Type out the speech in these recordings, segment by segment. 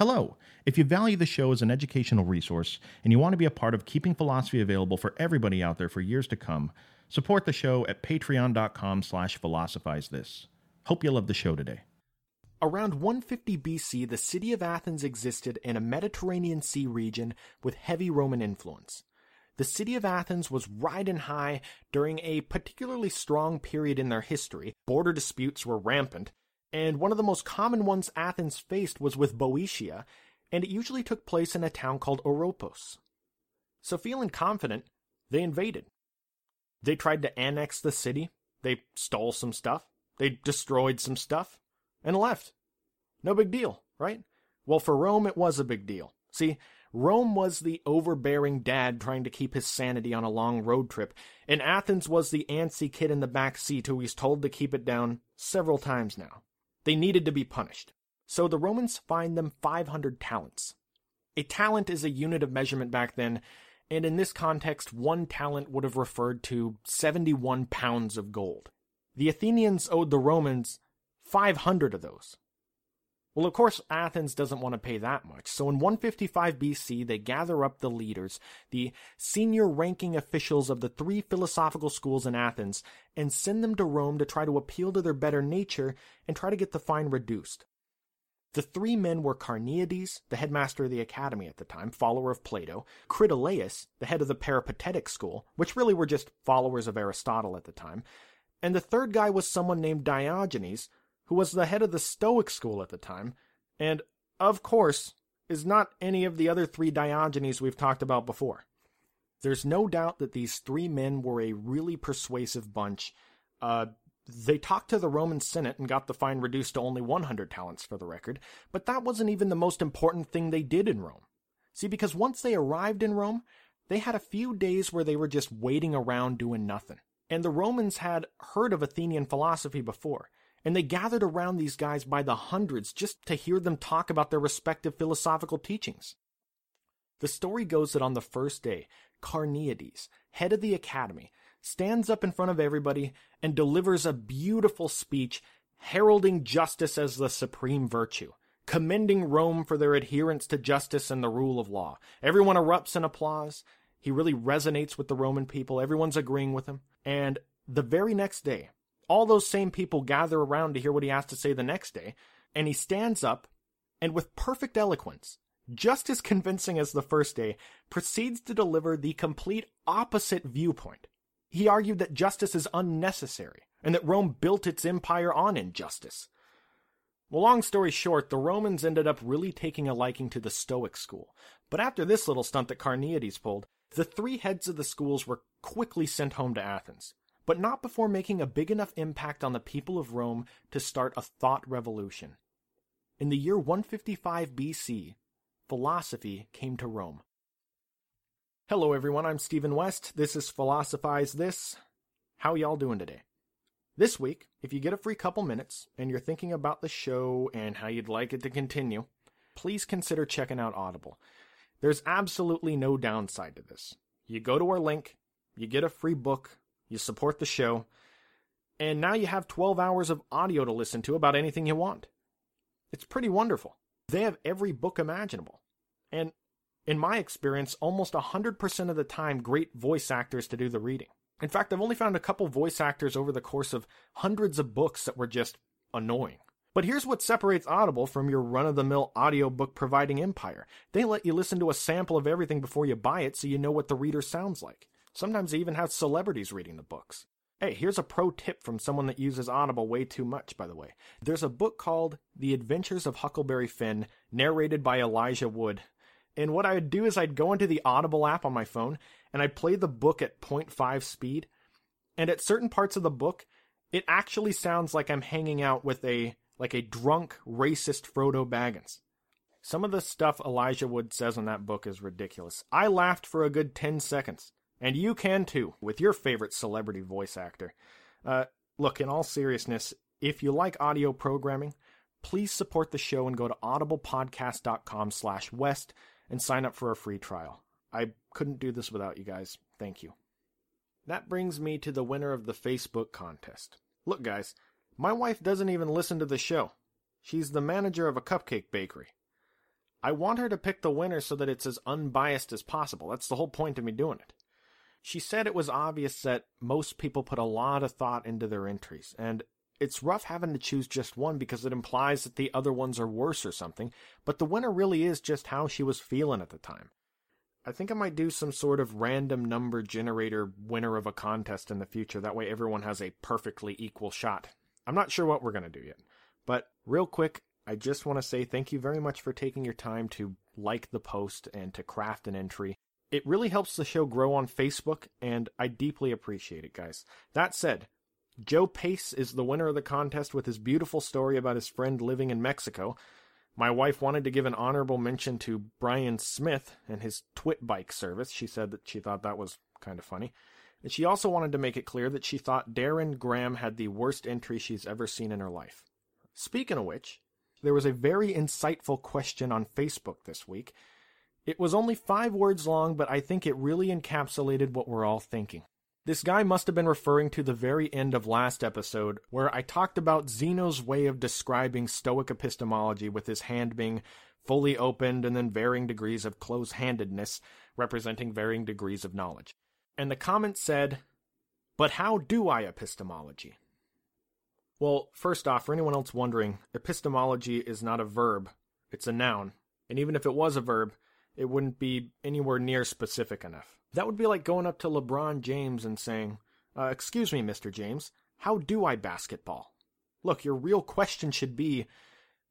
Hello! If you value the show as an educational resource and you want to be a part of keeping philosophy available for everybody out there for years to come, support the show at patreon.com slash philosophize this. Hope you love the show today. Around 150 BC, the city of Athens existed in a Mediterranean Sea region with heavy Roman influence. The city of Athens was riding high during a particularly strong period in their history. Border disputes were rampant, and one of the most common ones Athens faced was with Boeotia, and it usually took place in a town called Oropos. So, feeling confident, they invaded. They tried to annex the city, they stole some stuff, they destroyed some stuff, and left. No big deal, right? Well, for Rome, it was a big deal. See, Rome was the overbearing dad trying to keep his sanity on a long road trip, and Athens was the antsy kid in the back seat who he's told to keep it down several times now. They needed to be punished. So the Romans fined them 500 talents. A talent is a unit of measurement back then, and in this context, one talent would have referred to 71 pounds of gold. The Athenians owed the Romans 500 of those. Well, of course, Athens doesn't want to pay that much, so in 155 BC, they gather up the leaders, the senior ranking officials of the three philosophical schools in Athens, and send them to Rome to try to appeal to their better nature and try to get the fine reduced. The three men were Carneades, the headmaster of the academy at the time, follower of Plato, Critolaus, the head of the Peripatetic school, which really were just followers of Aristotle at the time, and the third guy was someone named Diogenes, who was the head of the Stoic school at the time, and, of course, is not any of the other three Diogenes we've talked about before. There's no doubt that these three men were a really persuasive bunch. Uh, they talked to the Roman Senate and got the fine reduced to only 100 talents for the record, but that wasn't even the most important thing they did in Rome. See, because once they arrived in Rome, they had a few days where they were just waiting around doing nothing. And the Romans had heard of Athenian philosophy before and they gathered around these guys by the hundreds just to hear them talk about their respective philosophical teachings. The story goes that on the first day, Carneades, head of the academy, stands up in front of everybody and delivers a beautiful speech heralding justice as the supreme virtue, commending Rome for their adherence to justice and the rule of law. Everyone erupts in applause. He really resonates with the Roman people. Everyone's agreeing with him. And the very next day, all those same people gather around to hear what he has to say the next day, and he stands up and with perfect eloquence, just as convincing as the first day, proceeds to deliver the complete opposite viewpoint. He argued that justice is unnecessary, and that Rome built its empire on injustice. Well, long story short, the Romans ended up really taking a liking to the Stoic school. But after this little stunt that Carneades pulled, the three heads of the schools were quickly sent home to Athens but not before making a big enough impact on the people of Rome to start a thought revolution. In the year 155 BC, philosophy came to Rome. Hello everyone, I'm Stephen West. This is Philosophize This. How y'all doing today? This week, if you get a free couple minutes and you're thinking about the show and how you'd like it to continue, please consider checking out Audible. There's absolutely no downside to this. You go to our link, you get a free book, you support the show, and now you have 12 hours of audio to listen to about anything you want. It's pretty wonderful. They have every book imaginable. And in my experience, almost 100% of the time, great voice actors to do the reading. In fact, I've only found a couple voice actors over the course of hundreds of books that were just annoying. But here's what separates Audible from your run of the mill audiobook providing empire. They let you listen to a sample of everything before you buy it so you know what the reader sounds like. Sometimes they even have celebrities reading the books. Hey, here's a pro tip from someone that uses Audible way too much, by the way. There's a book called The Adventures of Huckleberry Finn, narrated by Elijah Wood. And what I would do is I'd go into the Audible app on my phone and I'd play the book at 0.5 speed. And at certain parts of the book, it actually sounds like I'm hanging out with a like a drunk racist Frodo Baggins. Some of the stuff Elijah Wood says in that book is ridiculous. I laughed for a good 10 seconds. And you can too, with your favorite celebrity voice actor. Uh, look, in all seriousness, if you like audio programming, please support the show and go to audiblepodcast.com slash west and sign up for a free trial. I couldn't do this without you guys. Thank you. That brings me to the winner of the Facebook contest. Look, guys, my wife doesn't even listen to the show. She's the manager of a cupcake bakery. I want her to pick the winner so that it's as unbiased as possible. That's the whole point of me doing it. She said it was obvious that most people put a lot of thought into their entries, and it's rough having to choose just one because it implies that the other ones are worse or something, but the winner really is just how she was feeling at the time. I think I might do some sort of random number generator winner of a contest in the future. That way everyone has a perfectly equal shot. I'm not sure what we're going to do yet. But real quick, I just want to say thank you very much for taking your time to like the post and to craft an entry. It really helps the show grow on Facebook, and I deeply appreciate it, guys. That said, Joe Pace is the winner of the contest with his beautiful story about his friend living in Mexico. My wife wanted to give an honorable mention to Brian Smith and his Twit bike service. She said that she thought that was kind of funny. And she also wanted to make it clear that she thought Darren Graham had the worst entry she's ever seen in her life. Speaking of which, there was a very insightful question on Facebook this week. It was only five words long, but I think it really encapsulated what we're all thinking. This guy must have been referring to the very end of last episode, where I talked about Zeno's way of describing Stoic epistemology with his hand being fully opened and then varying degrees of close handedness, representing varying degrees of knowledge. And the comment said, But how do I epistemology? Well, first off, for anyone else wondering, epistemology is not a verb, it's a noun. And even if it was a verb, it wouldn't be anywhere near specific enough. That would be like going up to LeBron James and saying, uh, Excuse me, Mr. James, how do I basketball? Look, your real question should be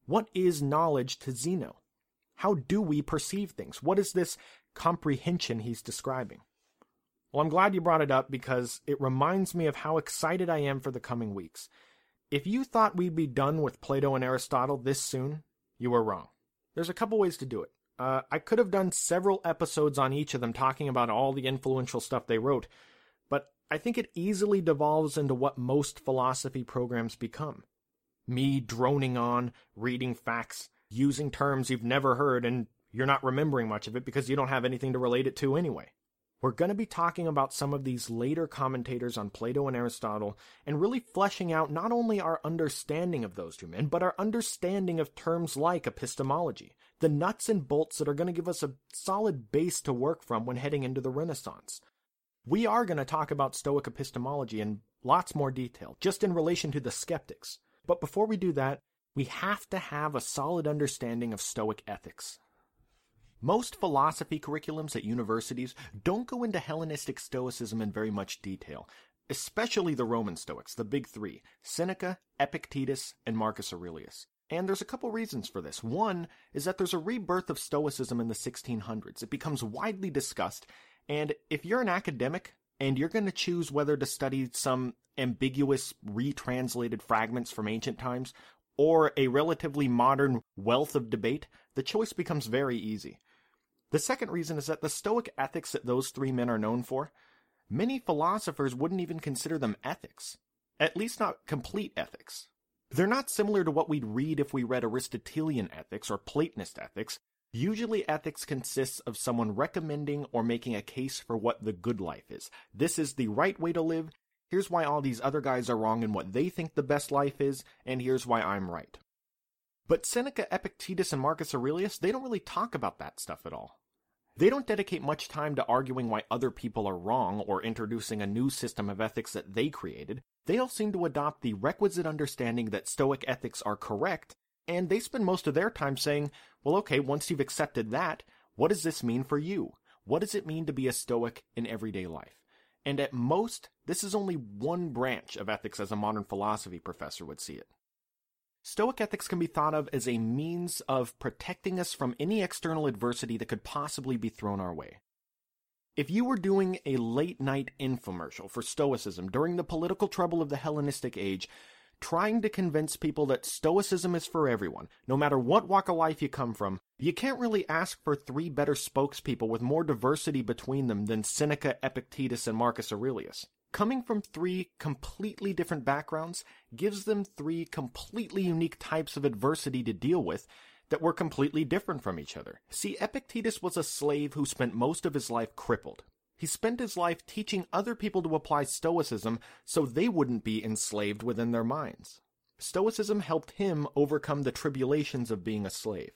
What is knowledge to Zeno? How do we perceive things? What is this comprehension he's describing? Well, I'm glad you brought it up because it reminds me of how excited I am for the coming weeks. If you thought we'd be done with Plato and Aristotle this soon, you were wrong. There's a couple ways to do it. Uh, I could have done several episodes on each of them talking about all the influential stuff they wrote, but I think it easily devolves into what most philosophy programs become. Me droning on, reading facts, using terms you've never heard, and you're not remembering much of it because you don't have anything to relate it to anyway. We're going to be talking about some of these later commentators on Plato and Aristotle and really fleshing out not only our understanding of those two men, but our understanding of terms like epistemology, the nuts and bolts that are going to give us a solid base to work from when heading into the Renaissance. We are going to talk about Stoic epistemology in lots more detail, just in relation to the skeptics. But before we do that, we have to have a solid understanding of Stoic ethics. Most philosophy curriculums at universities don't go into Hellenistic Stoicism in very much detail, especially the Roman Stoics, the big three Seneca, Epictetus, and Marcus Aurelius. And there's a couple reasons for this. One is that there's a rebirth of Stoicism in the 1600s. It becomes widely discussed, and if you're an academic and you're going to choose whether to study some ambiguous retranslated fragments from ancient times or a relatively modern wealth of debate, the choice becomes very easy. The second reason is that the Stoic ethics that those three men are known for, many philosophers wouldn't even consider them ethics. At least not complete ethics. They're not similar to what we'd read if we read Aristotelian ethics or Platonist ethics. Usually, ethics consists of someone recommending or making a case for what the good life is. This is the right way to live. Here's why all these other guys are wrong in what they think the best life is, and here's why I'm right. But Seneca, Epictetus, and Marcus Aurelius, they don't really talk about that stuff at all. They don't dedicate much time to arguing why other people are wrong or introducing a new system of ethics that they created. They all seem to adopt the requisite understanding that Stoic ethics are correct, and they spend most of their time saying, well, okay, once you've accepted that, what does this mean for you? What does it mean to be a Stoic in everyday life? And at most, this is only one branch of ethics as a modern philosophy professor would see it. Stoic ethics can be thought of as a means of protecting us from any external adversity that could possibly be thrown our way. If you were doing a late night infomercial for Stoicism during the political trouble of the Hellenistic age, trying to convince people that Stoicism is for everyone, no matter what walk of life you come from, you can't really ask for three better spokespeople with more diversity between them than Seneca, Epictetus, and Marcus Aurelius. Coming from three completely different backgrounds gives them three completely unique types of adversity to deal with that were completely different from each other. See, Epictetus was a slave who spent most of his life crippled. He spent his life teaching other people to apply Stoicism so they wouldn't be enslaved within their minds. Stoicism helped him overcome the tribulations of being a slave.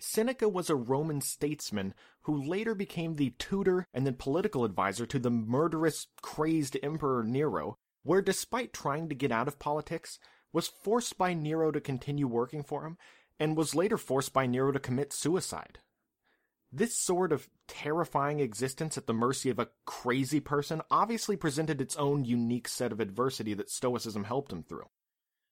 Seneca was a Roman statesman who later became the tutor and then political advisor to the murderous, crazed Emperor Nero, where despite trying to get out of politics, was forced by Nero to continue working for him, and was later forced by Nero to commit suicide. This sort of terrifying existence at the mercy of a crazy person obviously presented its own unique set of adversity that Stoicism helped him through.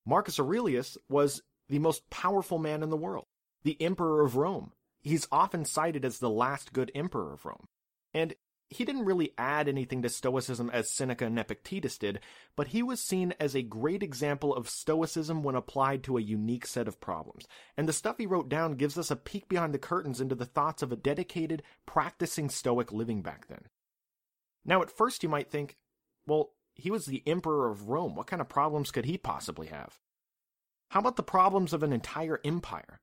Marcus Aurelius was the most powerful man in the world the Emperor of Rome. He's often cited as the last good emperor of Rome. And he didn't really add anything to Stoicism as Seneca and Epictetus did, but he was seen as a great example of Stoicism when applied to a unique set of problems. And the stuff he wrote down gives us a peek behind the curtains into the thoughts of a dedicated, practicing Stoic living back then. Now, at first, you might think, well, he was the Emperor of Rome. What kind of problems could he possibly have? How about the problems of an entire empire?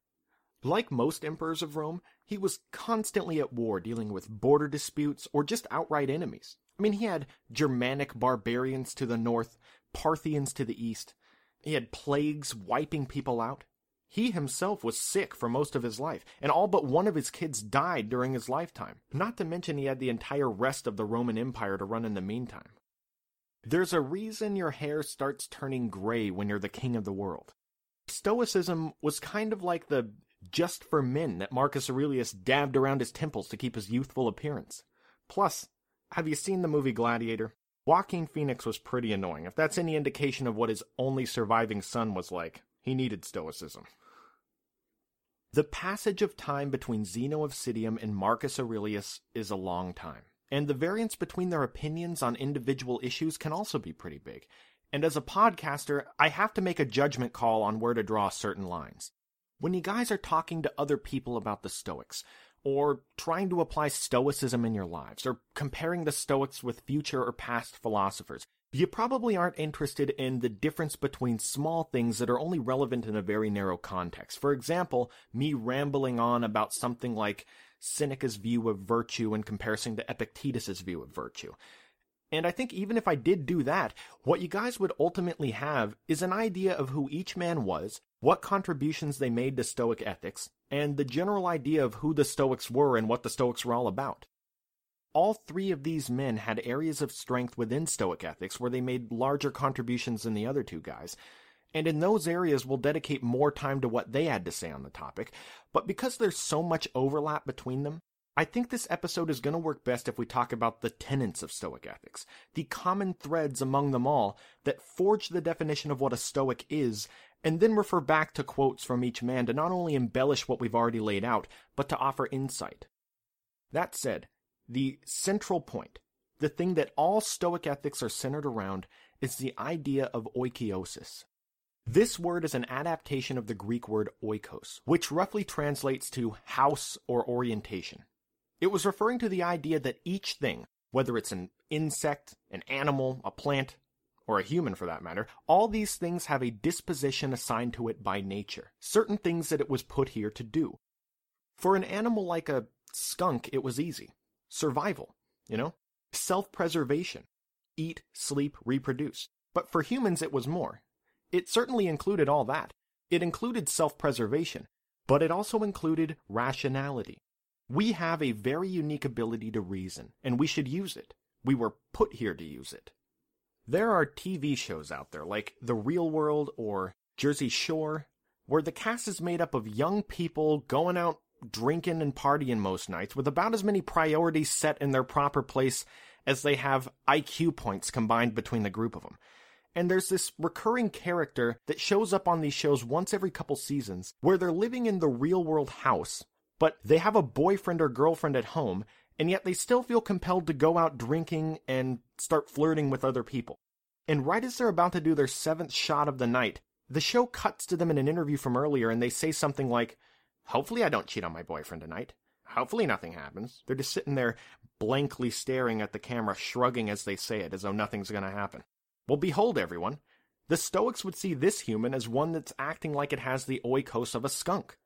Like most emperors of Rome, he was constantly at war dealing with border disputes or just outright enemies. I mean, he had Germanic barbarians to the north, Parthians to the east. He had plagues wiping people out. He himself was sick for most of his life, and all but one of his kids died during his lifetime. Not to mention he had the entire rest of the Roman Empire to run in the meantime. There's a reason your hair starts turning gray when you're the king of the world. Stoicism was kind of like the just for men that Marcus Aurelius dabbed around his temples to keep his youthful appearance. Plus, have you seen the movie Gladiator? Joaquin Phoenix was pretty annoying. If that's any indication of what his only surviving son was like, he needed stoicism. The passage of time between Zeno of Citium and Marcus Aurelius is a long time, and the variance between their opinions on individual issues can also be pretty big. And as a podcaster, I have to make a judgment call on where to draw certain lines. When you guys are talking to other people about the Stoics, or trying to apply Stoicism in your lives, or comparing the Stoics with future or past philosophers, you probably aren't interested in the difference between small things that are only relevant in a very narrow context. For example, me rambling on about something like Seneca's view of virtue in comparison to Epictetus's view of virtue. And I think even if I did do that, what you guys would ultimately have is an idea of who each man was, what contributions they made to Stoic ethics, and the general idea of who the Stoics were and what the Stoics were all about. All three of these men had areas of strength within Stoic ethics where they made larger contributions than the other two guys, and in those areas we'll dedicate more time to what they had to say on the topic, but because there's so much overlap between them, I think this episode is going to work best if we talk about the tenets of Stoic ethics, the common threads among them all that forge the definition of what a Stoic is, and then refer back to quotes from each man to not only embellish what we've already laid out, but to offer insight. That said, the central point, the thing that all Stoic ethics are centered around, is the idea of oikeiosis. This word is an adaptation of the Greek word oikos, which roughly translates to house or orientation. It was referring to the idea that each thing, whether it's an insect, an animal, a plant, or a human for that matter, all these things have a disposition assigned to it by nature, certain things that it was put here to do. For an animal like a skunk, it was easy. Survival, you know? Self preservation. Eat, sleep, reproduce. But for humans, it was more. It certainly included all that. It included self preservation, but it also included rationality. We have a very unique ability to reason, and we should use it. We were put here to use it. There are TV shows out there like The Real World or Jersey Shore, where the cast is made up of young people going out drinking and partying most nights with about as many priorities set in their proper place as they have IQ points combined between the group of them. And there's this recurring character that shows up on these shows once every couple seasons where they're living in the real world house but they have a boyfriend or girlfriend at home, and yet they still feel compelled to go out drinking and start flirting with other people. And right as they're about to do their seventh shot of the night, the show cuts to them in an interview from earlier and they say something like, Hopefully I don't cheat on my boyfriend tonight. Hopefully nothing happens. They're just sitting there blankly staring at the camera, shrugging as they say it, as though nothing's going to happen. Well, behold, everyone. The Stoics would see this human as one that's acting like it has the oikos of a skunk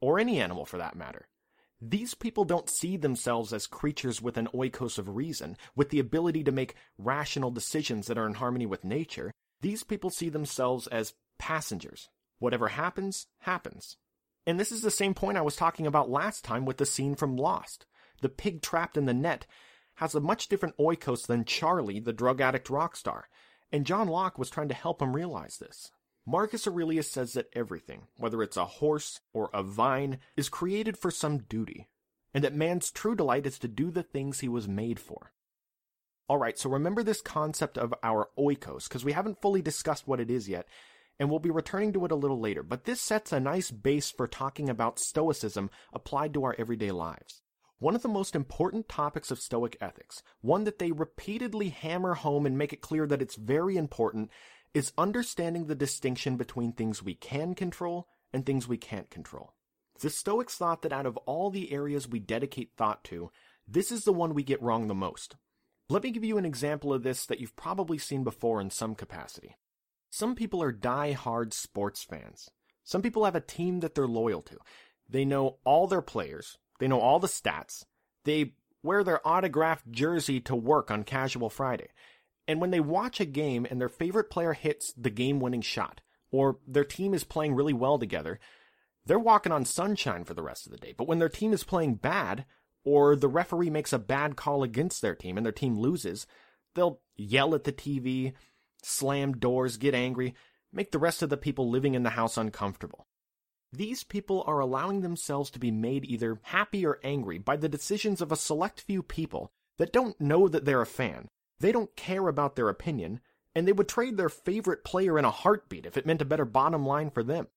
or any animal for that matter. These people don't see themselves as creatures with an oikos of reason, with the ability to make rational decisions that are in harmony with nature. These people see themselves as passengers. Whatever happens, happens. And this is the same point I was talking about last time with the scene from Lost. The pig trapped in the net has a much different oikos than Charlie, the drug addict rock star, and John Locke was trying to help him realize this. Marcus Aurelius says that everything, whether it's a horse or a vine, is created for some duty, and that man's true delight is to do the things he was made for. Alright, so remember this concept of our oikos, because we haven't fully discussed what it is yet, and we'll be returning to it a little later, but this sets a nice base for talking about Stoicism applied to our everyday lives. One of the most important topics of Stoic ethics, one that they repeatedly hammer home and make it clear that it's very important, is understanding the distinction between things we can control and things we can't control. The Stoics thought that out of all the areas we dedicate thought to, this is the one we get wrong the most. Let me give you an example of this that you've probably seen before in some capacity. Some people are die-hard sports fans. Some people have a team that they're loyal to. They know all their players, they know all the stats. They wear their autographed jersey to work on casual Friday. And when they watch a game and their favorite player hits the game winning shot, or their team is playing really well together, they're walking on sunshine for the rest of the day. But when their team is playing bad, or the referee makes a bad call against their team and their team loses, they'll yell at the TV, slam doors, get angry, make the rest of the people living in the house uncomfortable. These people are allowing themselves to be made either happy or angry by the decisions of a select few people that don't know that they're a fan. They don't care about their opinion, and they would trade their favorite player in a heartbeat if it meant a better bottom line for them.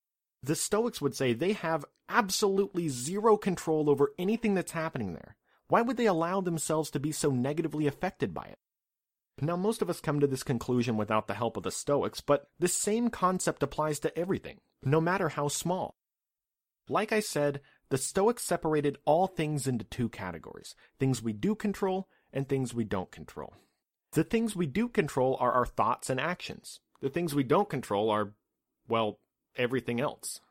The Stoics would say they have absolutely zero control over anything that's happening there. Why would they allow themselves to be so negatively affected by it? Now, most of us come to this conclusion without the help of the Stoics, but this same concept applies to everything, no matter how small. Like I said, the Stoics separated all things into two categories things we do control and things we don't control. The things we do control are our thoughts and actions. The things we don't control are, well, everything else.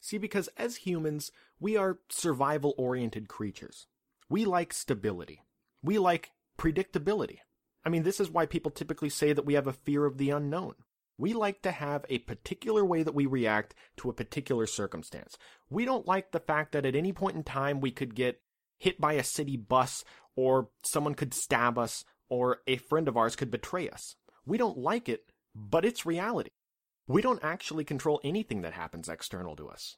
See, because as humans, we are survival oriented creatures. We like stability. We like predictability. I mean, this is why people typically say that we have a fear of the unknown. We like to have a particular way that we react to a particular circumstance. We don't like the fact that at any point in time we could get hit by a city bus, or someone could stab us, or a friend of ours could betray us. We don't like it, but it's reality. We don't actually control anything that happens external to us.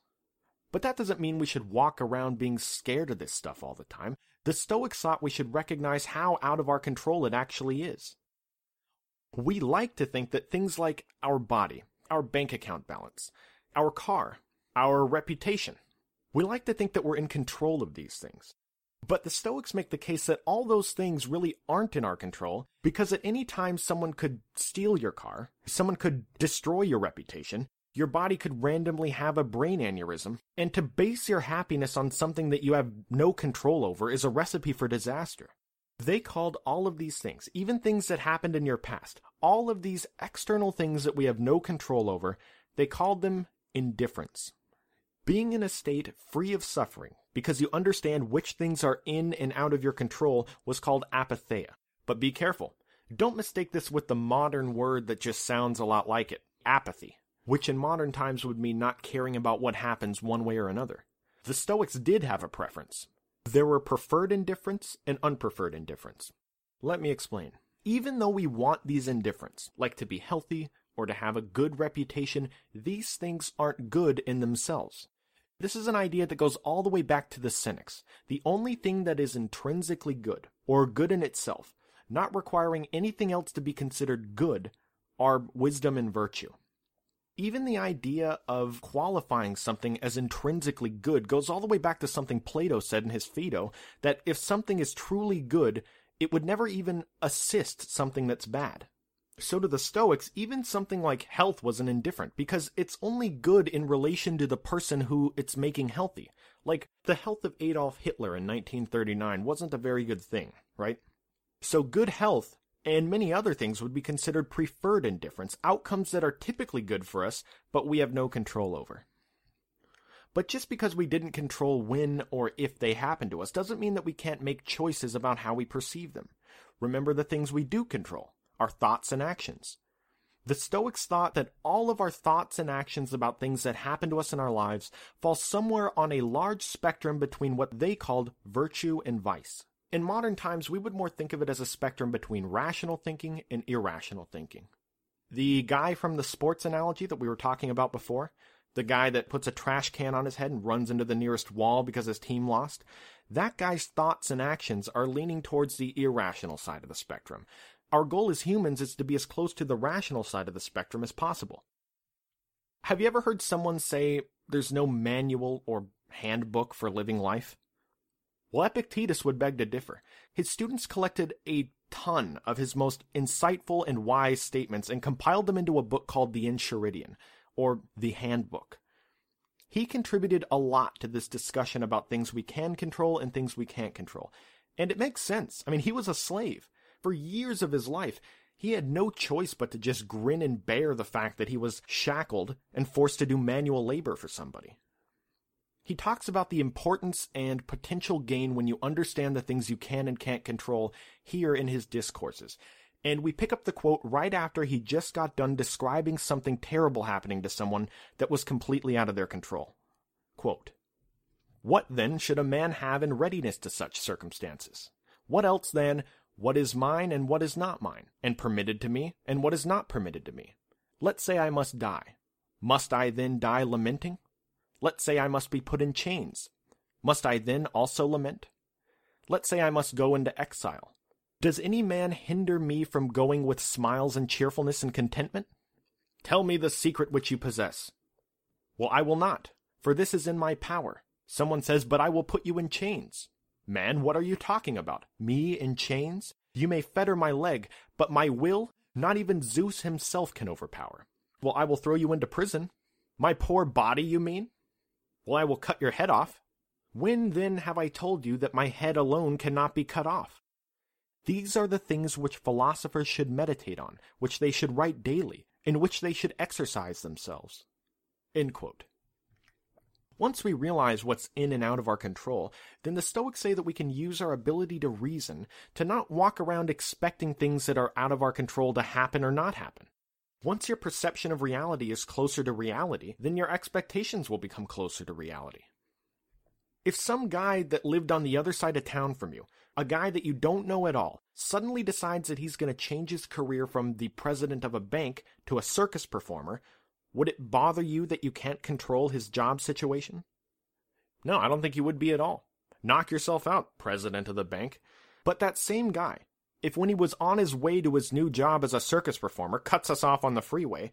But that doesn't mean we should walk around being scared of this stuff all the time. The Stoics thought we should recognize how out of our control it actually is. We like to think that things like our body, our bank account balance, our car, our reputation, we like to think that we're in control of these things. But the Stoics make the case that all those things really aren't in our control because at any time someone could steal your car, someone could destroy your reputation, your body could randomly have a brain aneurysm, and to base your happiness on something that you have no control over is a recipe for disaster. They called all of these things, even things that happened in your past, all of these external things that we have no control over, they called them indifferents. Being in a state free of suffering, because you understand which things are in and out of your control, was called apatheia. But be careful. Don't mistake this with the modern word that just sounds a lot like it apathy, which in modern times would mean not caring about what happens one way or another. The Stoics did have a preference. There were preferred indifferents and unpreferred indifferents. Let me explain. Even though we want these indifferents, like to be healthy or to have a good reputation, these things aren't good in themselves. This is an idea that goes all the way back to the Cynics. The only thing that is intrinsically good, or good in itself, not requiring anything else to be considered good, are wisdom and virtue. Even the idea of qualifying something as intrinsically good goes all the way back to something Plato said in his Phaedo that if something is truly good, it would never even assist something that's bad. So to the Stoics, even something like health wasn't indifferent because it's only good in relation to the person who it's making healthy. Like the health of Adolf Hitler in 1939 wasn't a very good thing, right? So good health and many other things would be considered preferred indifferents, outcomes that are typically good for us, but we have no control over. But just because we didn't control when or if they happen to us doesn't mean that we can't make choices about how we perceive them. Remember the things we do control our thoughts and actions. The Stoics thought that all of our thoughts and actions about things that happen to us in our lives fall somewhere on a large spectrum between what they called virtue and vice. In modern times, we would more think of it as a spectrum between rational thinking and irrational thinking. The guy from the sports analogy that we were talking about before, the guy that puts a trash can on his head and runs into the nearest wall because his team lost, that guy's thoughts and actions are leaning towards the irrational side of the spectrum. Our goal as humans is to be as close to the rational side of the spectrum as possible. Have you ever heard someone say there's no manual or handbook for living life? Well, Epictetus would beg to differ. His students collected a ton of his most insightful and wise statements and compiled them into a book called the Enchiridion, or the Handbook. He contributed a lot to this discussion about things we can control and things we can't control. And it makes sense. I mean, he was a slave. For years of his life, he had no choice but to just grin and bear the fact that he was shackled and forced to do manual labor for somebody. He talks about the importance and potential gain when you understand the things you can and can't control here in his discourses. And we pick up the quote right after he just got done describing something terrible happening to someone that was completely out of their control. Quote, What then should a man have in readiness to such circumstances? What else than what is mine and what is not mine, and permitted to me and what is not permitted to me? Let's say I must die. Must I then die lamenting? Let's say I must be put in chains. Must I then also lament? Let's say I must go into exile. Does any man hinder me from going with smiles and cheerfulness and contentment? Tell me the secret which you possess. Well, I will not, for this is in my power. Someone says, But I will put you in chains. Man, what are you talking about? Me in chains? You may fetter my leg, but my will, not even Zeus himself can overpower. Well, I will throw you into prison. My poor body, you mean? Well, I will cut your head off. When then have I told you that my head alone cannot be cut off? These are the things which philosophers should meditate on, which they should write daily, in which they should exercise themselves. Once we realize what's in and out of our control, then the Stoics say that we can use our ability to reason to not walk around expecting things that are out of our control to happen or not happen. Once your perception of reality is closer to reality, then your expectations will become closer to reality. If some guy that lived on the other side of town from you, a guy that you don't know at all, suddenly decides that he's going to change his career from the president of a bank to a circus performer, would it bother you that you can't control his job situation? No, I don't think you would be at all. Knock yourself out, president of the bank. But that same guy, if when he was on his way to his new job as a circus performer cuts us off on the freeway,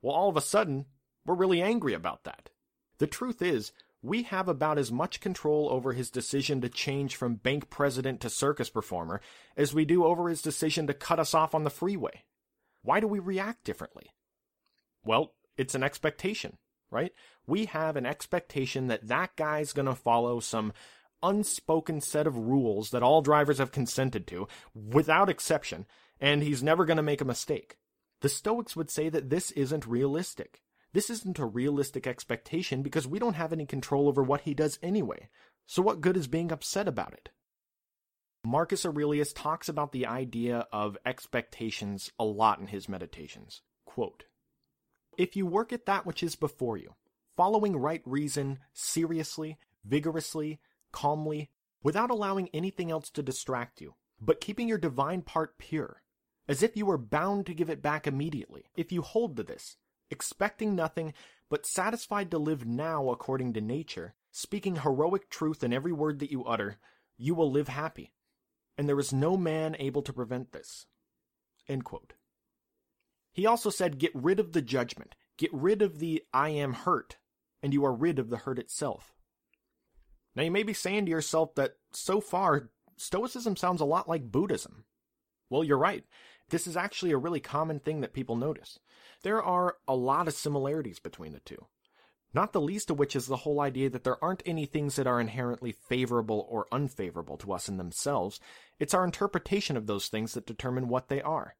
well, all of a sudden, we're really angry about that. The truth is, we have about as much control over his decision to change from bank president to circus performer as we do over his decision to cut us off on the freeway. Why do we react differently? Well, it's an expectation, right? We have an expectation that that guy's going to follow some unspoken set of rules that all drivers have consented to, without exception, and he's never going to make a mistake. The Stoics would say that this isn't realistic. This isn't a realistic expectation because we don't have any control over what he does anyway. So what good is being upset about it? Marcus Aurelius talks about the idea of expectations a lot in his meditations. Quote, if you work at that which is before you, following right reason seriously, vigorously, calmly, without allowing anything else to distract you, but keeping your divine part pure, as if you were bound to give it back immediately, if you hold to this, expecting nothing, but satisfied to live now according to nature, speaking heroic truth in every word that you utter, you will live happy. And there is no man able to prevent this. He also said, Get rid of the judgment, get rid of the I am hurt, and you are rid of the hurt itself. Now, you may be saying to yourself that so far, Stoicism sounds a lot like Buddhism. Well, you're right. This is actually a really common thing that people notice. There are a lot of similarities between the two. Not the least of which is the whole idea that there aren't any things that are inherently favorable or unfavorable to us in themselves. It's our interpretation of those things that determine what they are.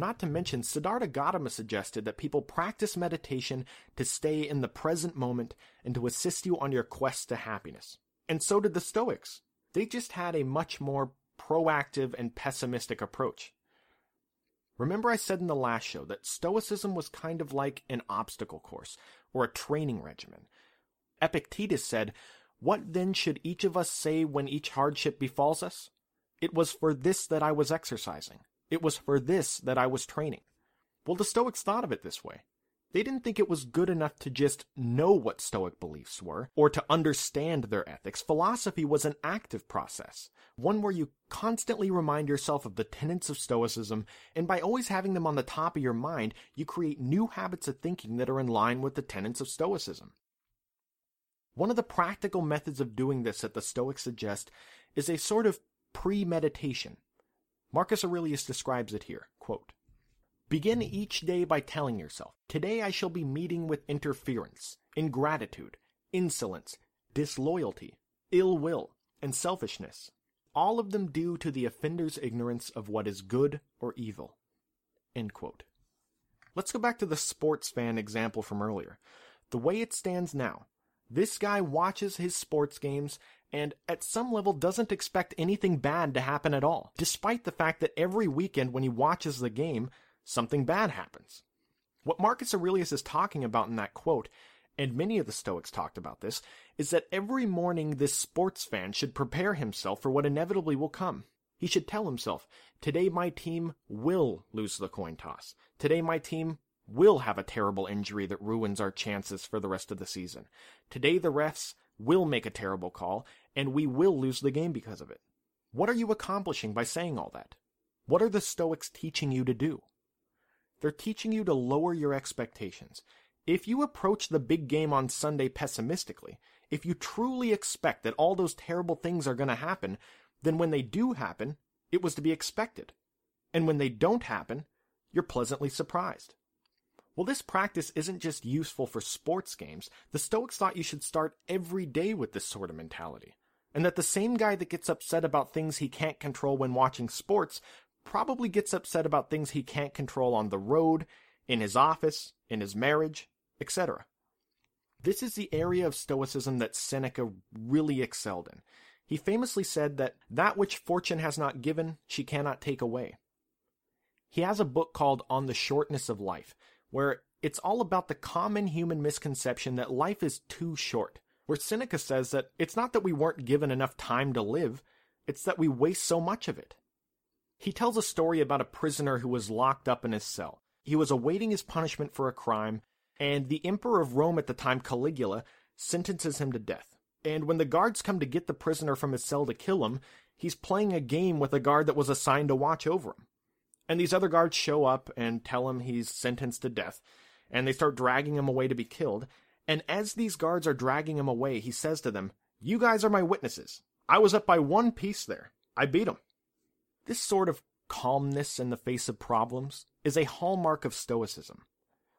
Not to mention, Siddhartha Gautama suggested that people practice meditation to stay in the present moment and to assist you on your quest to happiness. And so did the Stoics. They just had a much more proactive and pessimistic approach. Remember, I said in the last show that Stoicism was kind of like an obstacle course or a training regimen. Epictetus said, What then should each of us say when each hardship befalls us? It was for this that I was exercising. It was for this that I was training. Well, the Stoics thought of it this way. They didn't think it was good enough to just know what Stoic beliefs were, or to understand their ethics. Philosophy was an active process, one where you constantly remind yourself of the tenets of Stoicism, and by always having them on the top of your mind, you create new habits of thinking that are in line with the tenets of Stoicism. One of the practical methods of doing this that the Stoics suggest is a sort of premeditation. Marcus Aurelius describes it here. Quote, Begin each day by telling yourself, Today I shall be meeting with interference, ingratitude, insolence, disloyalty, ill will, and selfishness, all of them due to the offender's ignorance of what is good or evil. Let's go back to the sports fan example from earlier. The way it stands now, this guy watches his sports games and at some level doesn't expect anything bad to happen at all, despite the fact that every weekend when he watches the game, something bad happens. What Marcus Aurelius is talking about in that quote, and many of the Stoics talked about this, is that every morning this sports fan should prepare himself for what inevitably will come. He should tell himself, today my team will lose the coin toss. Today my team will have a terrible injury that ruins our chances for the rest of the season. Today the refs will make a terrible call, and we will lose the game because of it. What are you accomplishing by saying all that? What are the Stoics teaching you to do? They're teaching you to lower your expectations. If you approach the big game on Sunday pessimistically, if you truly expect that all those terrible things are going to happen, then when they do happen, it was to be expected. And when they don't happen, you're pleasantly surprised. Well, this practice isn't just useful for sports games. The Stoics thought you should start every day with this sort of mentality. And that the same guy that gets upset about things he can't control when watching sports probably gets upset about things he can't control on the road, in his office, in his marriage, etc. This is the area of Stoicism that Seneca really excelled in. He famously said that that which fortune has not given, she cannot take away. He has a book called On the Shortness of Life, where it's all about the common human misconception that life is too short, where Seneca says that it's not that we weren't given enough time to live, it's that we waste so much of it. He tells a story about a prisoner who was locked up in his cell. He was awaiting his punishment for a crime, and the emperor of Rome at the time, Caligula, sentences him to death. And when the guards come to get the prisoner from his cell to kill him, he's playing a game with a guard that was assigned to watch over him. And these other guards show up and tell him he's sentenced to death, and they start dragging him away to be killed. And as these guards are dragging him away, he says to them, You guys are my witnesses. I was up by one piece there. I beat him. This sort of calmness in the face of problems is a hallmark of Stoicism.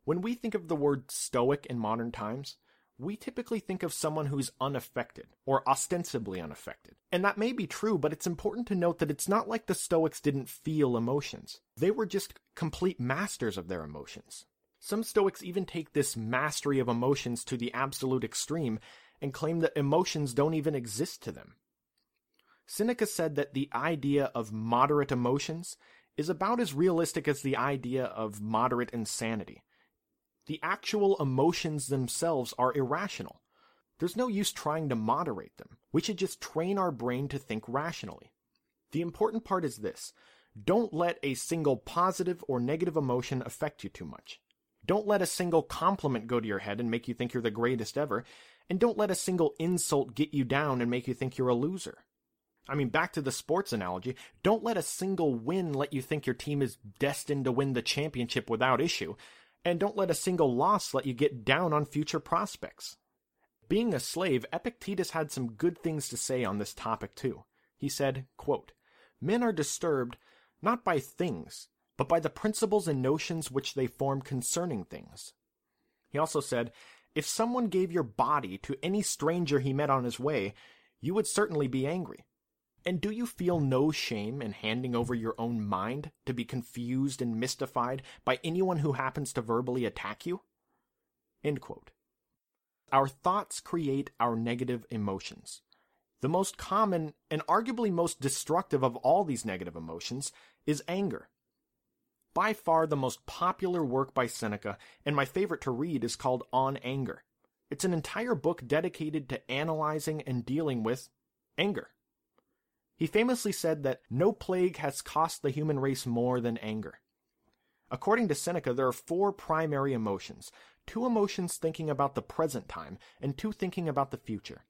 When we think of the word Stoic in modern times, we typically think of someone who's unaffected, or ostensibly unaffected. And that may be true, but it's important to note that it's not like the Stoics didn't feel emotions. They were just complete masters of their emotions. Some Stoics even take this mastery of emotions to the absolute extreme and claim that emotions don't even exist to them. Seneca said that the idea of moderate emotions is about as realistic as the idea of moderate insanity. The actual emotions themselves are irrational. There's no use trying to moderate them. We should just train our brain to think rationally. The important part is this don't let a single positive or negative emotion affect you too much. Don't let a single compliment go to your head and make you think you're the greatest ever. And don't let a single insult get you down and make you think you're a loser. I mean, back to the sports analogy, don't let a single win let you think your team is destined to win the championship without issue, and don't let a single loss let you get down on future prospects. Being a slave, Epictetus had some good things to say on this topic too. He said, quote, Men are disturbed not by things, but by the principles and notions which they form concerning things. He also said, If someone gave your body to any stranger he met on his way, you would certainly be angry. And do you feel no shame in handing over your own mind to be confused and mystified by anyone who happens to verbally attack you? Our thoughts create our negative emotions. The most common and arguably most destructive of all these negative emotions is anger. by far the most popular work by Seneca, and my favorite to read is called On Anger. It's an entire book dedicated to analyzing and dealing with anger. He famously said that no plague has cost the human race more than anger. According to Seneca, there are four primary emotions two emotions thinking about the present time, and two thinking about the future.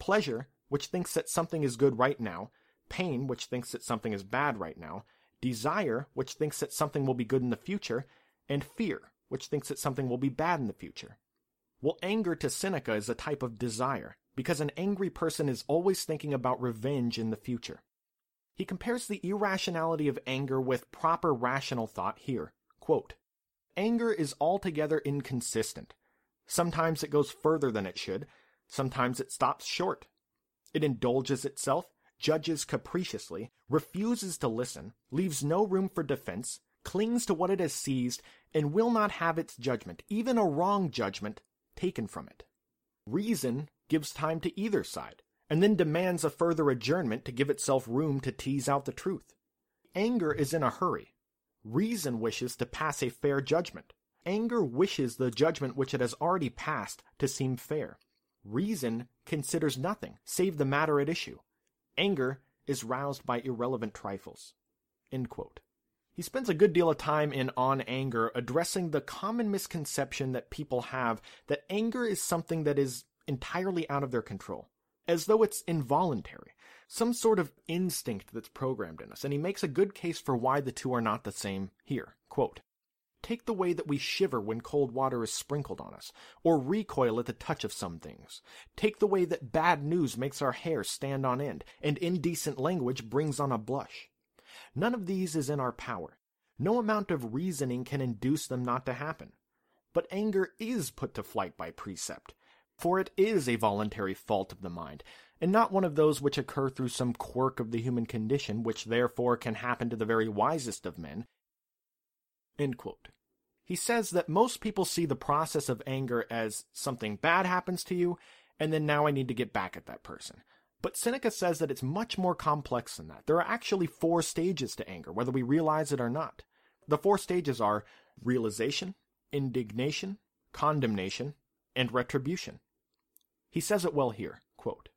Pleasure, which thinks that something is good right now, pain, which thinks that something is bad right now, desire, which thinks that something will be good in the future, and fear, which thinks that something will be bad in the future. Well, anger to Seneca is a type of desire, because an angry person is always thinking about revenge in the future. He compares the irrationality of anger with proper rational thought here. Quote, anger is altogether inconsistent. Sometimes it goes further than it should, sometimes it stops short. It indulges itself, judges capriciously, refuses to listen, leaves no room for defense, clings to what it has seized, and will not have its judgment, even a wrong judgment, taken from it. Reason gives time to either side, and then demands a further adjournment to give itself room to tease out the truth. Anger is in a hurry. Reason wishes to pass a fair judgment. Anger wishes the judgment which it has already passed to seem fair. Reason considers nothing save the matter at issue. Anger is roused by irrelevant trifles. He spends a good deal of time in On Anger addressing the common misconception that people have that anger is something that is entirely out of their control, as though it's involuntary, some sort of instinct that's programmed in us, and he makes a good case for why the two are not the same here. Quote, Take the way that we shiver when cold water is sprinkled on us, or recoil at the touch of some things. Take the way that bad news makes our hair stand on end, and indecent language brings on a blush. None of these is in our power. No amount of reasoning can induce them not to happen. But anger is put to flight by precept, for it is a voluntary fault of the mind, and not one of those which occur through some quirk of the human condition, which therefore can happen to the very wisest of men, he says that most people see the process of anger as something bad happens to you, and then now I need to get back at that person. But Seneca says that it's much more complex than that. There are actually four stages to anger, whether we realize it or not. The four stages are realization, indignation, condemnation, and retribution. He says it well here quote,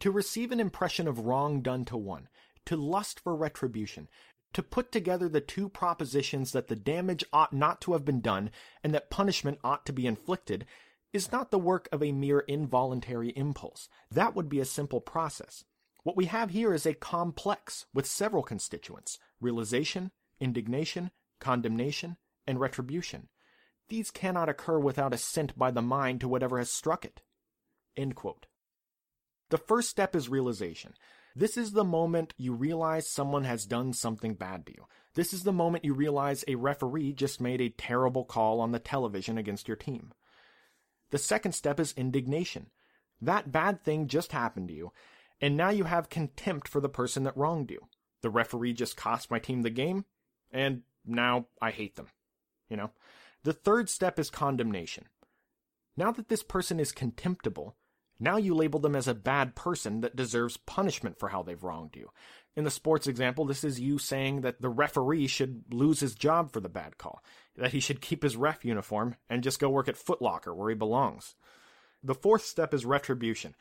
To receive an impression of wrong done to one, to lust for retribution, to put together the two propositions that the damage ought not to have been done and that punishment ought to be inflicted is not the work of a mere involuntary impulse. That would be a simple process. What we have here is a complex with several constituents realization, indignation, condemnation, and retribution. These cannot occur without assent by the mind to whatever has struck it. The first step is realization. This is the moment you realize someone has done something bad to you. This is the moment you realize a referee just made a terrible call on the television against your team. The second step is indignation. That bad thing just happened to you, and now you have contempt for the person that wronged you. The referee just cost my team the game, and now I hate them. You know? The third step is condemnation. Now that this person is contemptible, now you label them as a bad person that deserves punishment for how they've wronged you. In the sports example, this is you saying that the referee should lose his job for the bad call, that he should keep his ref uniform and just go work at Footlocker where he belongs. The fourth step is retribution.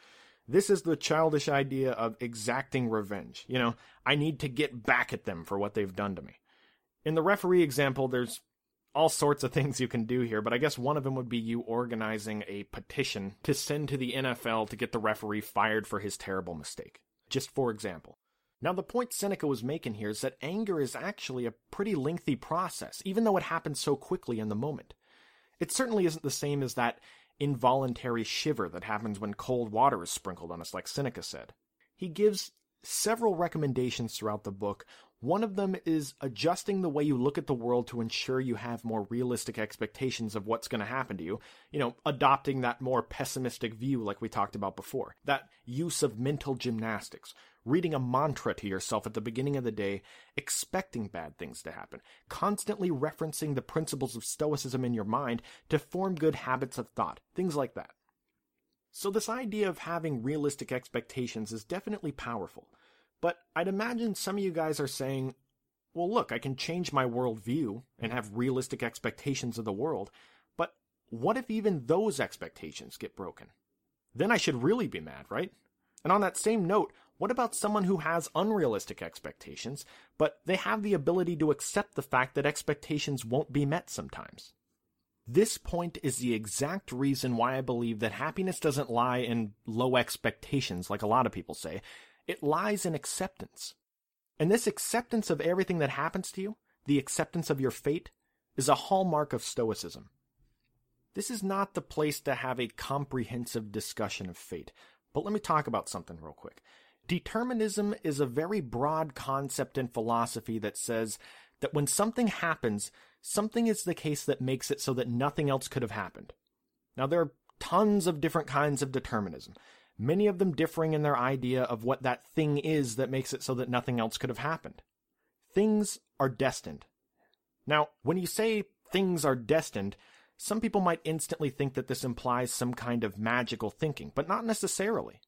This is the childish idea of exacting revenge. You know, I need to get back at them for what they've done to me. In the referee example, there's all sorts of things you can do here, but I guess one of them would be you organizing a petition to send to the NFL to get the referee fired for his terrible mistake. Just for example. Now, the point Seneca was making here is that anger is actually a pretty lengthy process, even though it happens so quickly in the moment. It certainly isn't the same as that involuntary shiver that happens when cold water is sprinkled on us, like Seneca said. He gives several recommendations throughout the book one of them is adjusting the way you look at the world to ensure you have more realistic expectations of what's going to happen to you. You know, adopting that more pessimistic view like we talked about before. That use of mental gymnastics. Reading a mantra to yourself at the beginning of the day, expecting bad things to happen. Constantly referencing the principles of Stoicism in your mind to form good habits of thought. Things like that. So, this idea of having realistic expectations is definitely powerful. But I'd imagine some of you guys are saying, well, look, I can change my worldview and have realistic expectations of the world, but what if even those expectations get broken? Then I should really be mad, right? And on that same note, what about someone who has unrealistic expectations, but they have the ability to accept the fact that expectations won't be met sometimes? This point is the exact reason why I believe that happiness doesn't lie in low expectations, like a lot of people say. It lies in acceptance. And this acceptance of everything that happens to you, the acceptance of your fate, is a hallmark of Stoicism. This is not the place to have a comprehensive discussion of fate, but let me talk about something real quick. Determinism is a very broad concept in philosophy that says that when something happens, something is the case that makes it so that nothing else could have happened. Now, there are tons of different kinds of determinism, many of them differing in their idea of what that thing is that makes it so that nothing else could have happened. Things are destined. Now, when you say things are destined, some people might instantly think that this implies some kind of magical thinking, but not necessarily.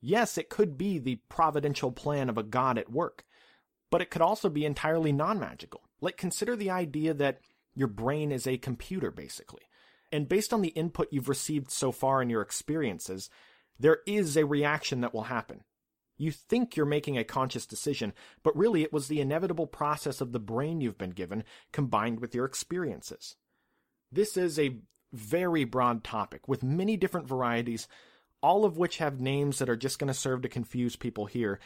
Yes, it could be the providential plan of a god at work, but it could also be entirely non magical. Like, consider the idea that your brain is a computer, basically. And based on the input you've received so far in your experiences, there is a reaction that will happen. You think you're making a conscious decision, but really it was the inevitable process of the brain you've been given combined with your experiences. This is a very broad topic with many different varieties, all of which have names that are just going to serve to confuse people here.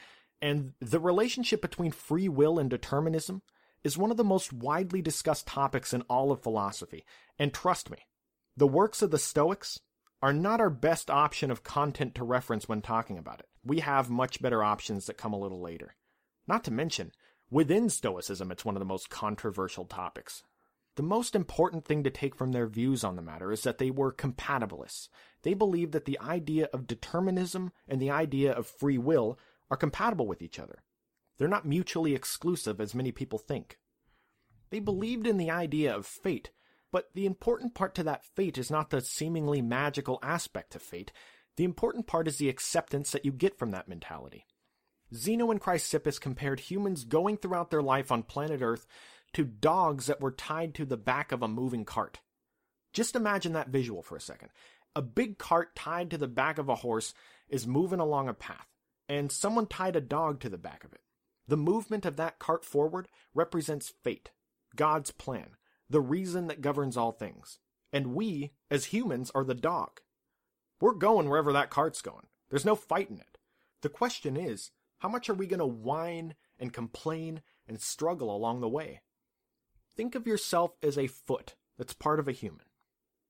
And the relationship between free will and determinism is one of the most widely discussed topics in all of philosophy. And trust me, the works of the Stoics are not our best option of content to reference when talking about it. We have much better options that come a little later. Not to mention, within Stoicism, it's one of the most controversial topics. The most important thing to take from their views on the matter is that they were compatibilists. They believed that the idea of determinism and the idea of free will are compatible with each other. They're not mutually exclusive as many people think. They believed in the idea of fate, but the important part to that fate is not the seemingly magical aspect of fate. The important part is the acceptance that you get from that mentality. Zeno and Chrysippus compared humans going throughout their life on planet Earth to dogs that were tied to the back of a moving cart. Just imagine that visual for a second. A big cart tied to the back of a horse is moving along a path, and someone tied a dog to the back of it. The movement of that cart forward represents fate, God's plan, the reason that governs all things. And we, as humans, are the dog. We're going wherever that cart's going. There's no fighting it. The question is, how much are we going to whine and complain and struggle along the way? Think of yourself as a foot that's part of a human.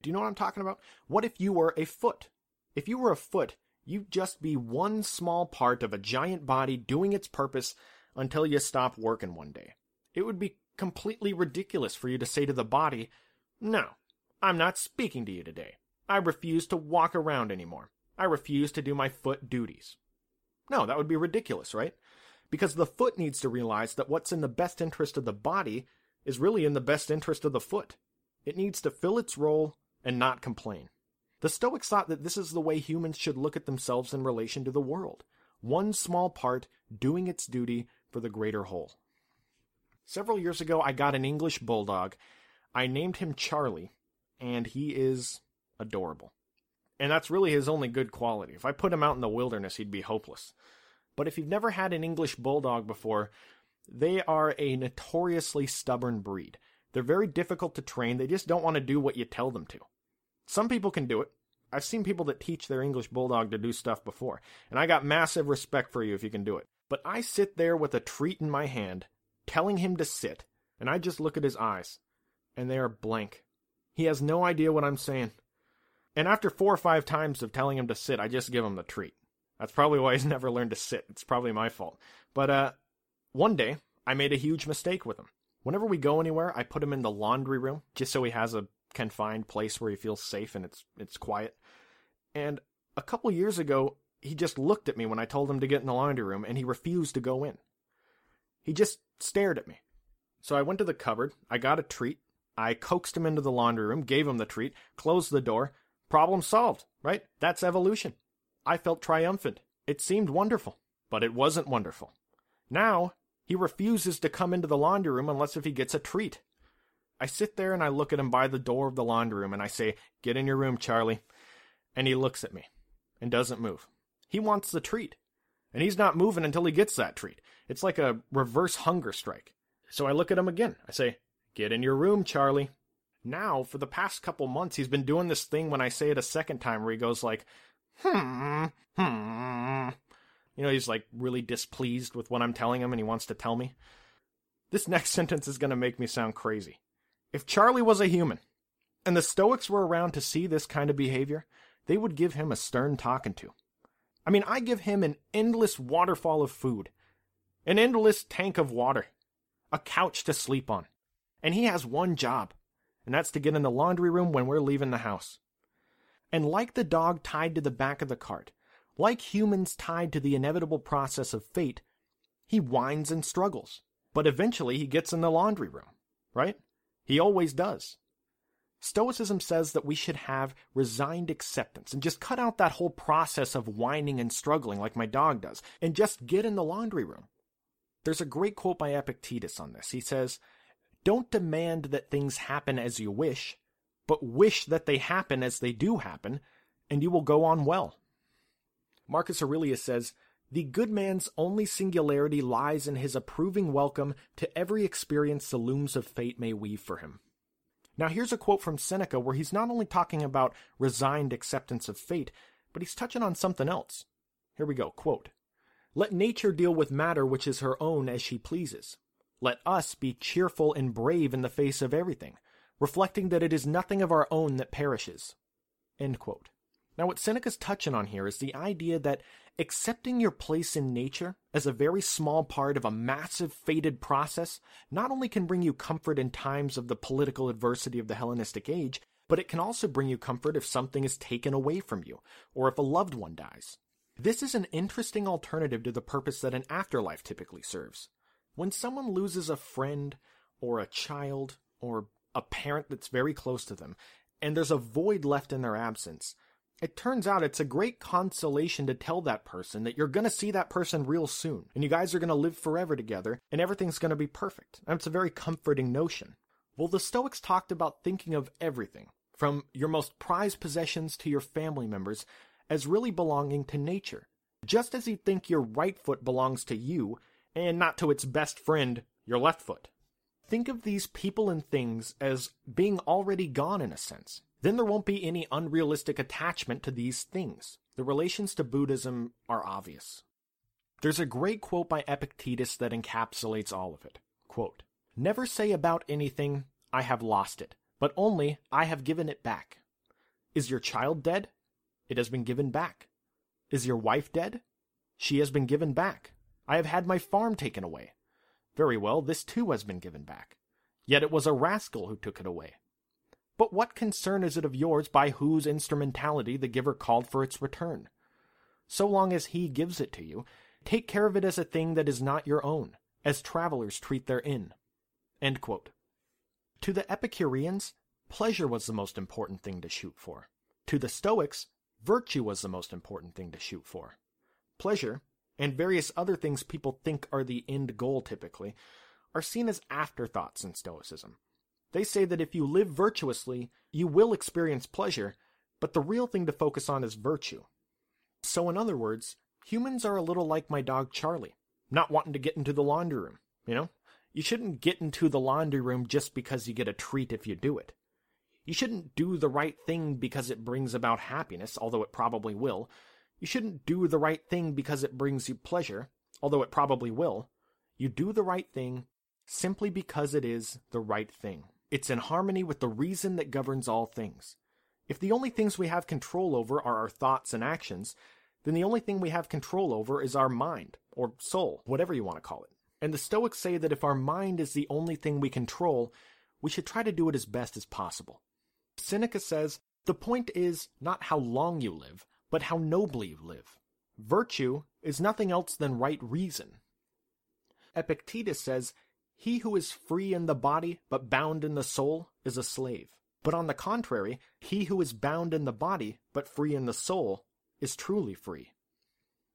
Do you know what I'm talking about? What if you were a foot? If you were a foot, you'd just be one small part of a giant body doing its purpose until you stop working one day. It would be completely ridiculous for you to say to the body, No, I'm not speaking to you today. I refuse to walk around anymore. I refuse to do my foot duties. No, that would be ridiculous, right? Because the foot needs to realize that what's in the best interest of the body is really in the best interest of the foot. It needs to fill its role and not complain. The Stoics thought that this is the way humans should look at themselves in relation to the world one small part doing its duty for the greater whole. Several years ago, I got an English bulldog. I named him Charlie, and he is adorable. And that's really his only good quality. If I put him out in the wilderness, he'd be hopeless. But if you've never had an English bulldog before, they are a notoriously stubborn breed. They're very difficult to train. They just don't want to do what you tell them to. Some people can do it. I've seen people that teach their English bulldog to do stuff before, and I got massive respect for you if you can do it. But I sit there with a treat in my hand, telling him to sit, and I just look at his eyes, and they are blank. He has no idea what I'm saying. And after four or five times of telling him to sit, I just give him the treat. That's probably why he's never learned to sit. It's probably my fault. But uh, one day, I made a huge mistake with him. Whenever we go anywhere, I put him in the laundry room just so he has a confined place where he feels safe and it's it's quiet. And a couple years ago, he just looked at me when I told him to get in the laundry room and he refused to go in. He just stared at me. So I went to the cupboard, I got a treat, I coaxed him into the laundry room, gave him the treat, closed the door. Problem solved, right? That's evolution. I felt triumphant. It seemed wonderful, but it wasn't wonderful. Now, He refuses to come into the laundry room unless if he gets a treat. I sit there and I look at him by the door of the laundry room and I say, Get in your room, Charlie. And he looks at me and doesn't move. He wants the treat. And he's not moving until he gets that treat. It's like a reverse hunger strike. So I look at him again. I say, Get in your room, Charlie. Now, for the past couple months, he's been doing this thing when I say it a second time where he goes like, hmm, hmm. You know, he's like really displeased with what I'm telling him and he wants to tell me. This next sentence is going to make me sound crazy. If Charlie was a human, and the Stoics were around to see this kind of behavior, they would give him a stern talking to. I mean, I give him an endless waterfall of food, an endless tank of water, a couch to sleep on, and he has one job, and that's to get in the laundry room when we're leaving the house. And like the dog tied to the back of the cart, like humans tied to the inevitable process of fate, he whines and struggles. But eventually he gets in the laundry room, right? He always does. Stoicism says that we should have resigned acceptance and just cut out that whole process of whining and struggling like my dog does and just get in the laundry room. There's a great quote by Epictetus on this. He says, Don't demand that things happen as you wish, but wish that they happen as they do happen, and you will go on well. Marcus Aurelius says, The good man's only singularity lies in his approving welcome to every experience the looms of fate may weave for him. Now, here's a quote from Seneca where he's not only talking about resigned acceptance of fate, but he's touching on something else. Here we go. Quote Let nature deal with matter which is her own as she pleases. Let us be cheerful and brave in the face of everything, reflecting that it is nothing of our own that perishes. End quote. Now, what Seneca's touching on here is the idea that accepting your place in nature as a very small part of a massive fated process not only can bring you comfort in times of the political adversity of the Hellenistic age, but it can also bring you comfort if something is taken away from you, or if a loved one dies. This is an interesting alternative to the purpose that an afterlife typically serves. When someone loses a friend, or a child, or a parent that's very close to them, and there's a void left in their absence, it turns out it's a great consolation to tell that person that you're going to see that person real soon, and you guys are going to live forever together, and everything's going to be perfect. And it's a very comforting notion. Well, the Stoics talked about thinking of everything, from your most prized possessions to your family members, as really belonging to nature. Just as you'd think your right foot belongs to you, and not to its best friend, your left foot. Think of these people and things as being already gone in a sense. Then there won't be any unrealistic attachment to these things. The relations to Buddhism are obvious. There's a great quote by Epictetus that encapsulates all of it. Quote, Never say about anything, I have lost it, but only, I have given it back. Is your child dead? It has been given back. Is your wife dead? She has been given back. I have had my farm taken away. Very well, this too has been given back. Yet it was a rascal who took it away. But what concern is it of yours by whose instrumentality the giver called for its return? So long as he gives it to you, take care of it as a thing that is not your own, as travelers treat their inn. To the Epicureans, pleasure was the most important thing to shoot for. To the Stoics, virtue was the most important thing to shoot for. Pleasure, and various other things people think are the end goal typically, are seen as afterthoughts in Stoicism. They say that if you live virtuously, you will experience pleasure, but the real thing to focus on is virtue. So, in other words, humans are a little like my dog Charlie, not wanting to get into the laundry room, you know? You shouldn't get into the laundry room just because you get a treat if you do it. You shouldn't do the right thing because it brings about happiness, although it probably will. You shouldn't do the right thing because it brings you pleasure, although it probably will. You do the right thing simply because it is the right thing. It's in harmony with the reason that governs all things. If the only things we have control over are our thoughts and actions, then the only thing we have control over is our mind, or soul, whatever you want to call it. And the Stoics say that if our mind is the only thing we control, we should try to do it as best as possible. Seneca says, the point is not how long you live, but how nobly you live. Virtue is nothing else than right reason. Epictetus says, he who is free in the body, but bound in the soul, is a slave. But on the contrary, he who is bound in the body, but free in the soul, is truly free.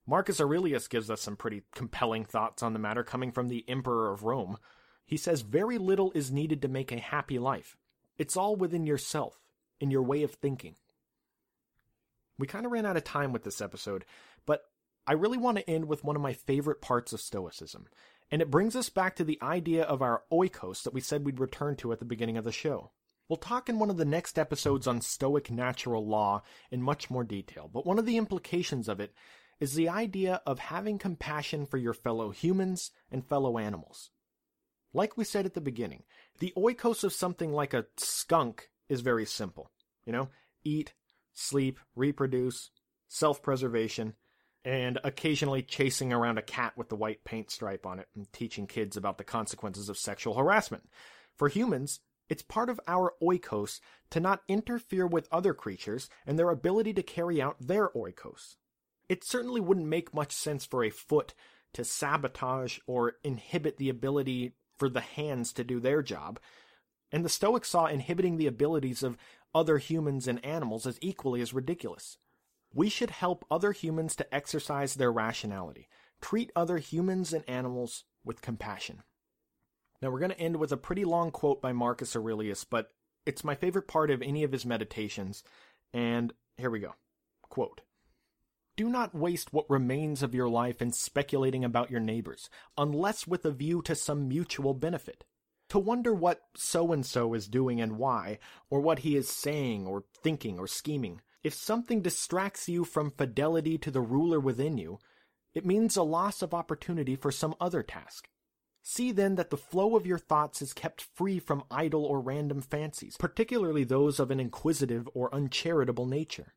Marcus Aurelius gives us some pretty compelling thoughts on the matter coming from the Emperor of Rome. He says very little is needed to make a happy life. It's all within yourself, in your way of thinking. We kind of ran out of time with this episode, but I really want to end with one of my favorite parts of Stoicism, and it brings us back to the idea of our oikos that we said we'd return to at the beginning of the show. We'll talk in one of the next episodes on Stoic natural law in much more detail, but one of the implications of it is the idea of having compassion for your fellow humans and fellow animals. Like we said at the beginning, the oikos of something like a skunk is very simple. You know, eat, sleep, reproduce, self preservation, and occasionally chasing around a cat with the white paint stripe on it and teaching kids about the consequences of sexual harassment. For humans, it's part of our oikos to not interfere with other creatures and their ability to carry out their oikos. It certainly wouldn't make much sense for a foot to sabotage or inhibit the ability for the hands to do their job, and the Stoics saw inhibiting the abilities of other humans and animals as equally as ridiculous. We should help other humans to exercise their rationality, treat other humans and animals with compassion. Now, we're going to end with a pretty long quote by Marcus Aurelius, but it's my favorite part of any of his meditations, and here we go. Quote Do not waste what remains of your life in speculating about your neighbors, unless with a view to some mutual benefit to wonder what so and so is doing and why, or what he is saying or thinking or scheming. If something distracts you from fidelity to the ruler within you, it means a loss of opportunity for some other task. See then that the flow of your thoughts is kept free from idle or random fancies, particularly those of an inquisitive or uncharitable nature.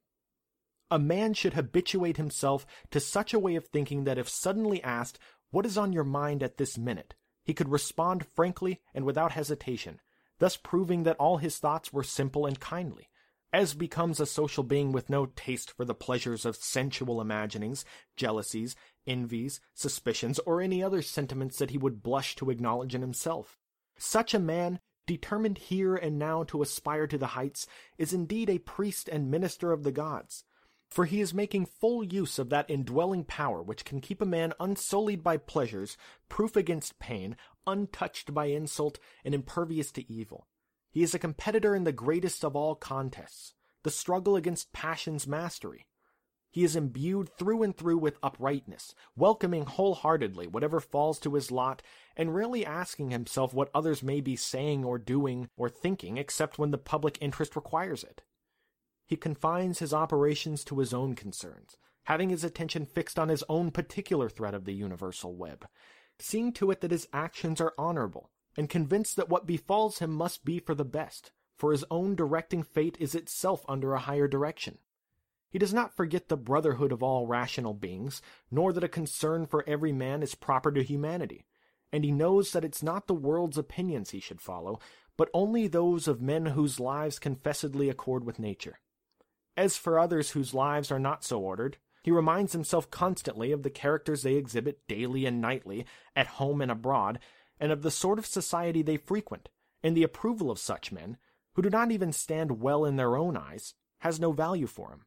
A man should habituate himself to such a way of thinking that if suddenly asked, What is on your mind at this minute? He could respond frankly and without hesitation, thus proving that all his thoughts were simple and kindly. As becomes a social being with no taste for the pleasures of sensual imaginings, jealousies, envies, suspicions, or any other sentiments that he would blush to acknowledge in himself. Such a man, determined here and now to aspire to the heights, is indeed a priest and minister of the gods, for he is making full use of that indwelling power which can keep a man unsullied by pleasures, proof against pain, untouched by insult, and impervious to evil. He is a competitor in the greatest of all contests, the struggle against passion's mastery. He is imbued through and through with uprightness, welcoming wholeheartedly whatever falls to his lot, and rarely asking himself what others may be saying or doing or thinking except when the public interest requires it. He confines his operations to his own concerns, having his attention fixed on his own particular thread of the universal web, seeing to it that his actions are honorable, and convinced that what befalls him must be for the best, for his own directing fate is itself under a higher direction. He does not forget the brotherhood of all rational beings, nor that a concern for every man is proper to humanity, and he knows that it's not the world's opinions he should follow, but only those of men whose lives confessedly accord with nature. As for others whose lives are not so ordered, he reminds himself constantly of the characters they exhibit daily and nightly, at home and abroad, and of the sort of society they frequent, and the approval of such men, who do not even stand well in their own eyes, has no value for him.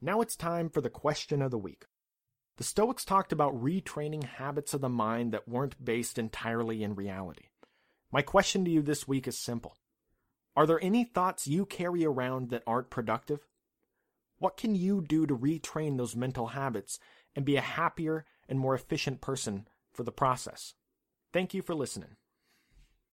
Now it's time for the question of the week. The Stoics talked about retraining habits of the mind that weren't based entirely in reality. My question to you this week is simple are there any thoughts you carry around that aren't productive? What can you do to retrain those mental habits and be a happier and more efficient person for the process? Thank you for listening.